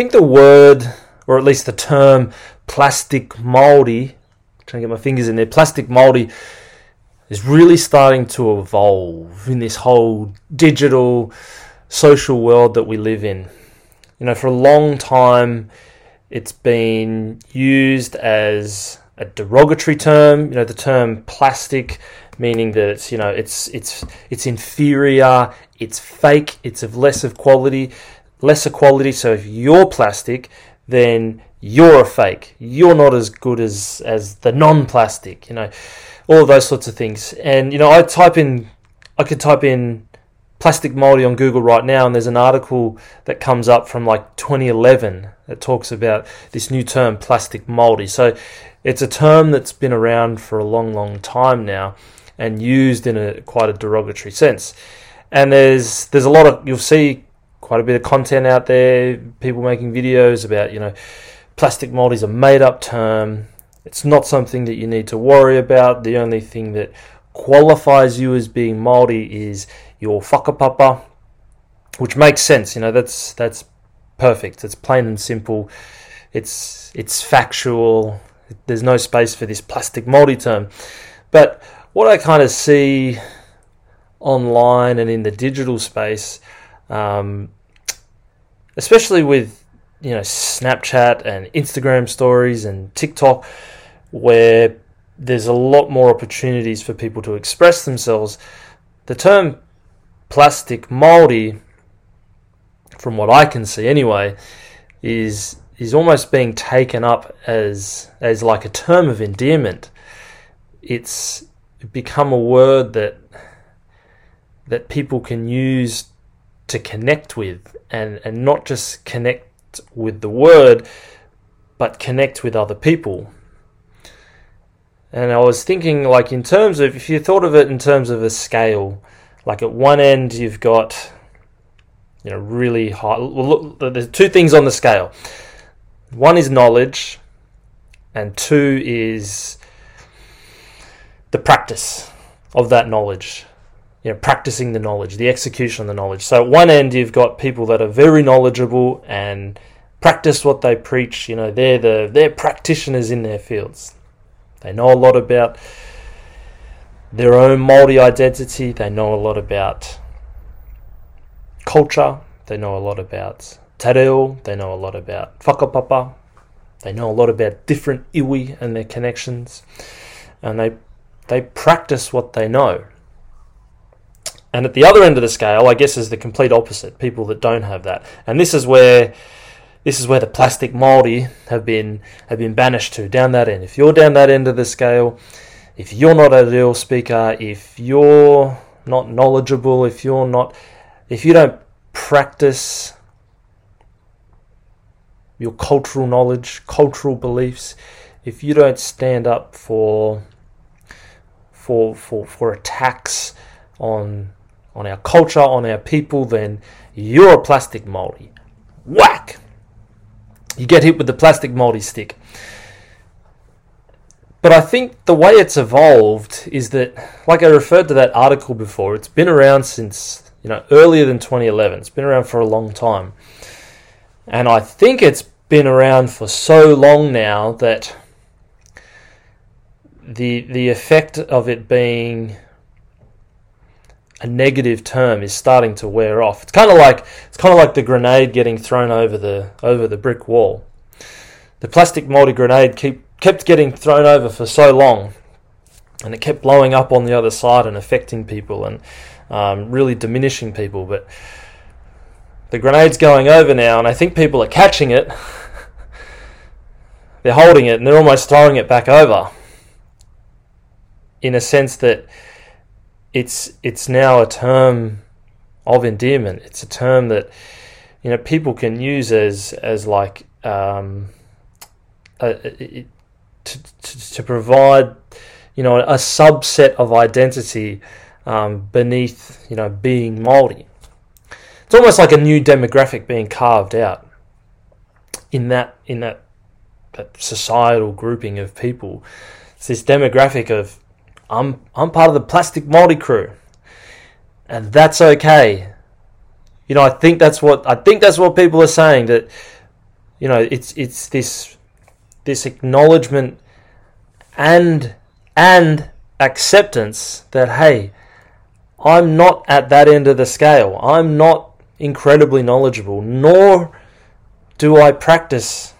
think the word, or at least the term, plastic Māori, trying to get my fingers in there, plastic Māori is really starting to evolve in this whole digital social world that we live in. You know, for a long time, it's been used as a derogatory term. You know, the term plastic, meaning that it's you know it's it's it's inferior, it's fake, it's of less of quality, lesser quality. So if you're plastic, then you're a fake. You're not as good as as the non-plastic. You know, all those sorts of things. And you know, I type in, I could type in plastic Māori on Google right now, and there's an article that comes up from like 2011 that talks about this new term, plastic Māori. So it's a term that's been around for a long, long time now, and used in a quite a derogatory sense. And there's there's a lot of you'll see quite a bit of content out there, people making videos about you know plastic Māori is a made up term. It's not something that you need to worry about. The only thing that qualifies you as being Māori is your whakapapa, which makes sense. You know, that's that's perfect. It's plain and simple. It's it's factual. There's no space for this plastic Māori term. But what I kind of see online and in the digital space, um, especially with you know Snapchat and Instagram stories and TikTok, where there's a lot more opportunities for people to express themselves. The term plastic Māori, from what I can see anyway, is is almost being taken up as as like a term of endearment. It's become a word that that people can use to connect with and, and not just connect with the word but connect with other people. And I was thinking like in terms of if you thought of it in terms of a scale, like at one end you've got you know really high well look there's two things on the scale one is knowledge and two is the practice of that knowledge you know practicing the knowledge the execution of the knowledge so at one end you've got people that are very knowledgeable and practice what they preach you know they're the they're practitioners in their fields they know a lot about their own Māori identity. They know a lot about culture. They know a lot about te reo. They know a lot about whakapapa. They know a lot about different iwi and their connections. And they they practice what they know. And at the other end of the scale, I guess, is the complete opposite. People that don't have that. And this is where this is where the plastic Māori have been have been banished to down that end. If you're down that end of the scale, if you're not a real speaker, if you're not knowledgeable, if you're not, if you don't practice your cultural knowledge, cultural beliefs, if you don't stand up for for for for attacks on on our culture, on our people, then you're a plastic Māori. Whack! You get hit with the plastic Māori stick. But I think the way it's evolved is that, like I referred to that article before, it's been around since, you know, earlier than 2011. It's been around for a long time. And I think it's been around for so long now that the the effect of it being a negative term is starting to wear off. It's kind of like it's kind of like the grenade getting thrown over the over the brick wall. The plastic Māori grenade keep kept getting thrown over for so long, and it kept blowing up on the other side and affecting people and um, really diminishing people. But the grenade's going over now, and I think people are catching it. they're holding it and they're almost throwing it back over. In a sense that it's it's now a term of endearment. It's a term that you know people can use as as like um, a, to, to, to provide, you know, a subset of identity um, beneath, you know, being Māori. It's almost like a new demographic being carved out in that in that, that societal grouping of people. It's this demographic of I'm I'm part of the plastic Māori crew, and that's okay. You know, I think that's what I think that's what people are saying that You know, it's it's this this acknowledgement and and acceptance that hey, I'm not at that end of the scale. I'm not incredibly knowledgeable, nor do I practice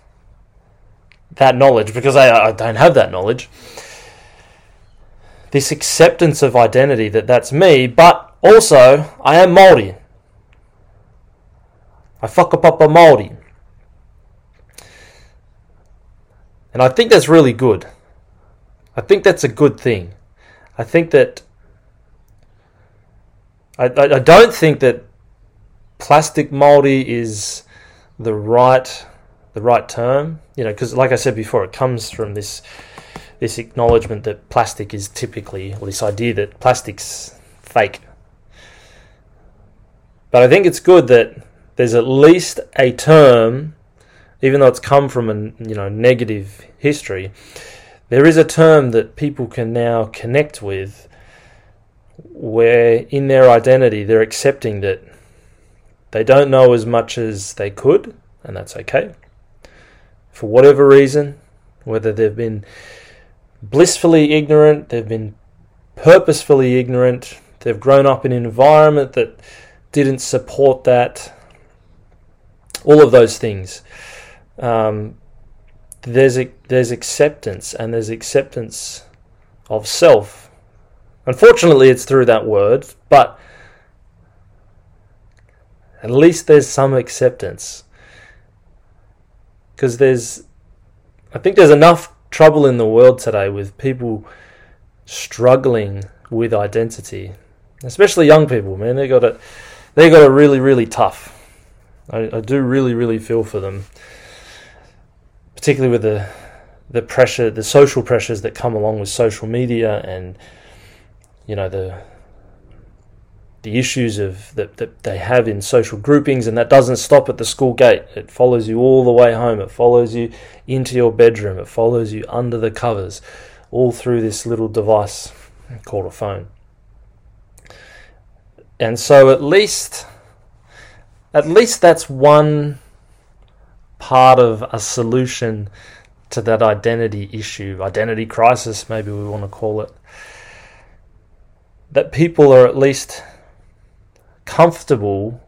that knowledge because I, I don't have that knowledge. This acceptance of identity that that's me, but also I am Māori. I fuck up up a Maori. And I think that's really good. I think that's a good thing. I think that I, I, I don't think that plastic Māori is the right the right term. You know, because like I said before, it comes from this this acknowledgement that plastic is typically, or this idea that plastic's fake. But I think it's good that there's at least a term, even though it's come from a you know negative history. There is a term that people can now connect with, where in their identity they're accepting that they don't know as much as they could, and that's okay. For whatever reason, whether they've been blissfully ignorant, they've been purposefully ignorant, they've grown up in an environment that didn't support that, all of those things. Um, there's a, there's acceptance and there's acceptance of self. Unfortunately, it's through that word, but at least there's some acceptance. Because there's, I think there's enough trouble in the world today with people struggling with identity, especially young people. Man, they got it, they got it really, really tough. I, I do really, really feel for them, particularly with the the pressure, the social pressures that come along with social media, and you know the the issues of that, that they have in social groupings, and that doesn't stop at the school gate. It follows you all the way home. It follows you into your bedroom. It follows you under the covers, all through this little device called a phone. And so, at least, at least that's one part of a solution to that identity issue, identity crisis, maybe we want to call it. That people are at least comfortable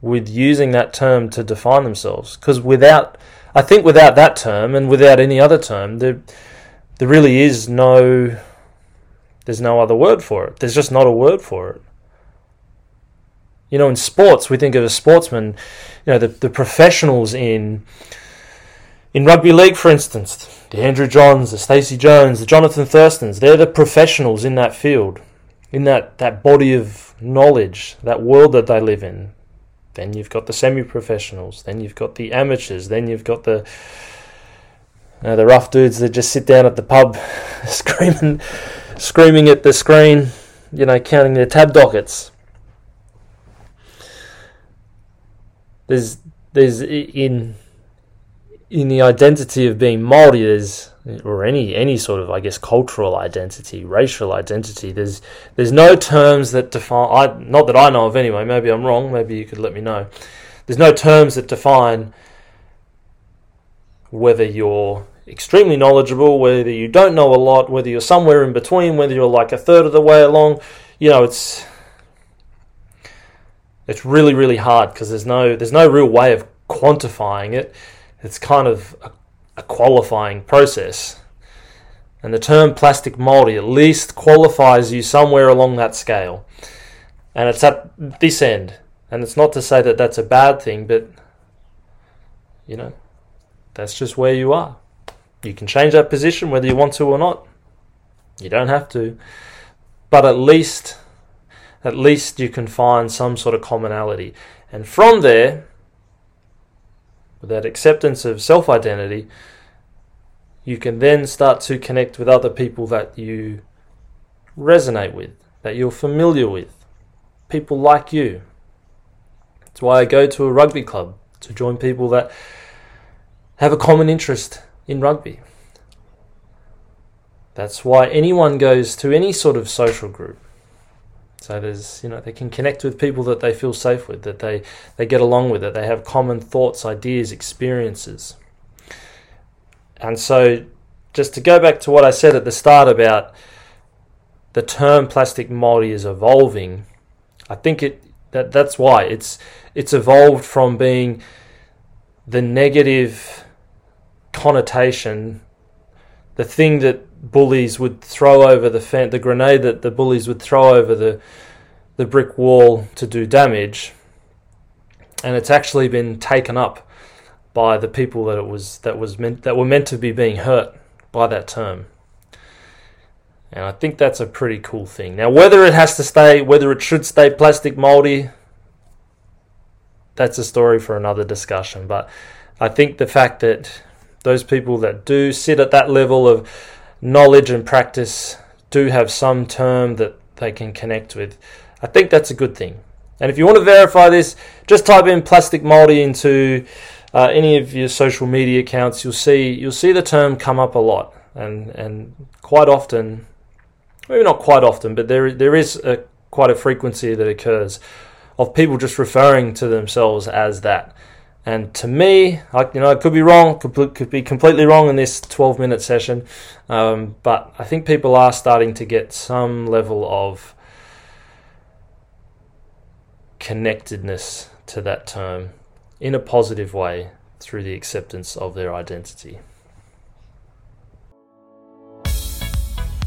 with using that term to define themselves. Because without, I think without that term and without any other term, there, there really is no, there's no other word for it. There's just not a word for it. You know, in sports, we think of a sportsman, you know, the, the professionals in in rugby league, for instance, the Andrew Johns, the Stacey Jones, the Jonathan Thurstons, they're the professionals in that field in that, that body of knowledge, that world that they live in. Then you've got the semi-professionals. Then you've got the amateurs. Then you've got the know, the rough dudes that just sit down at the pub, screaming, screaming at the screen, you know, counting their tab dockets. There's there's in in the identity of being Maori, there's or any any sort of I guess cultural identity, racial identity. There's there's no terms that define. I not that I know of anyway. Maybe I'm wrong. Maybe you could let me know. There's no terms that define whether you're extremely knowledgeable, whether you don't know a lot, whether you're somewhere in between, whether you're like a third of the way along. You know, it's it's really really hard because there's no there's no real way of quantifying it. It's kind of a a qualifying process. And the term plastic Maori at least qualifies you somewhere along that scale. And it's at this end. And it's not to say that that's a bad thing, but, you know, that's just where you are. You can change that position whether you want to or not. You don't have to. But at least, at least you can find some sort of commonality. And from there, with that acceptance of self identity, you can then start to connect with other people that you resonate with, that you're familiar with, people like you. That's why I go to a rugby club to join people that have a common interest in rugby. That's why anyone goes to any sort of social group. So there's, you know, they can connect with people that they feel safe with, that they, they get along with, that they have common thoughts, ideas, experiences. And so, just to go back to what I said at the start about the term plastic Māori is evolving, I think it that that's why it's it's evolved from being the negative connotation, the thing that bullies would throw over the fan, the grenade that the bullies would throw over the the brick wall to do damage, and it's actually been taken up by the people that it was that was meant that were meant to be being hurt by that term. And I think that's a pretty cool thing. Now, whether it has to stay, whether it should stay plastic Māori, that's a story for another discussion. But I think the fact that those people that do sit at that level of knowledge and practice do have some term that they can connect with. I think that's a good thing. And if you want to verify this, just type in plastic Māori into uh, any of your social media accounts. You'll see you'll see the term come up a lot, and and quite often, maybe not quite often, but there there is a, quite a frequency that occurs of people just referring to themselves as that. And to me, I, you know, I could be wrong, could, could be completely wrong in this 12 minute session, um, but I think people are starting to get some level of connectedness to that term in a positive way through the acceptance of their identity.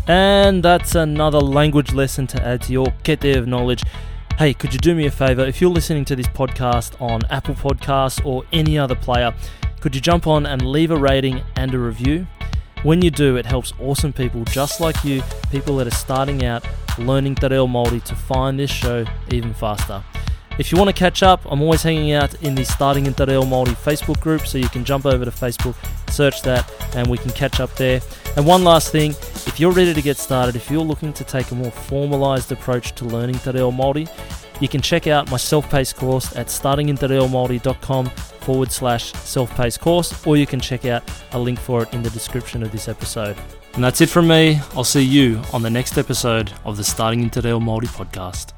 And that's another language lesson to add to your kete of knowledge. Hey, could you do me a favor? If you're listening to this podcast on Apple Podcasts or any other player, could you jump on and leave a rating and a review? When you do, it helps awesome people just like you, people that are starting out learning Te Reo Māori to find this show even faster. If you want to catch up, I'm always hanging out in the Starting in Te Reo Māori Facebook group, so you can jump over to Facebook, search that, and we can catch up there. And one last thing, if you're ready to get started, if you're looking to take a more formalized approach to learning Te Reo Māori, you can check out my self-paced course at startingintereomāori.com forward slash self-paced course, or you can check out a link for it in the description of this episode. And that's it from me. I'll see you on the next episode of the Starting in Te Reo Māori podcast.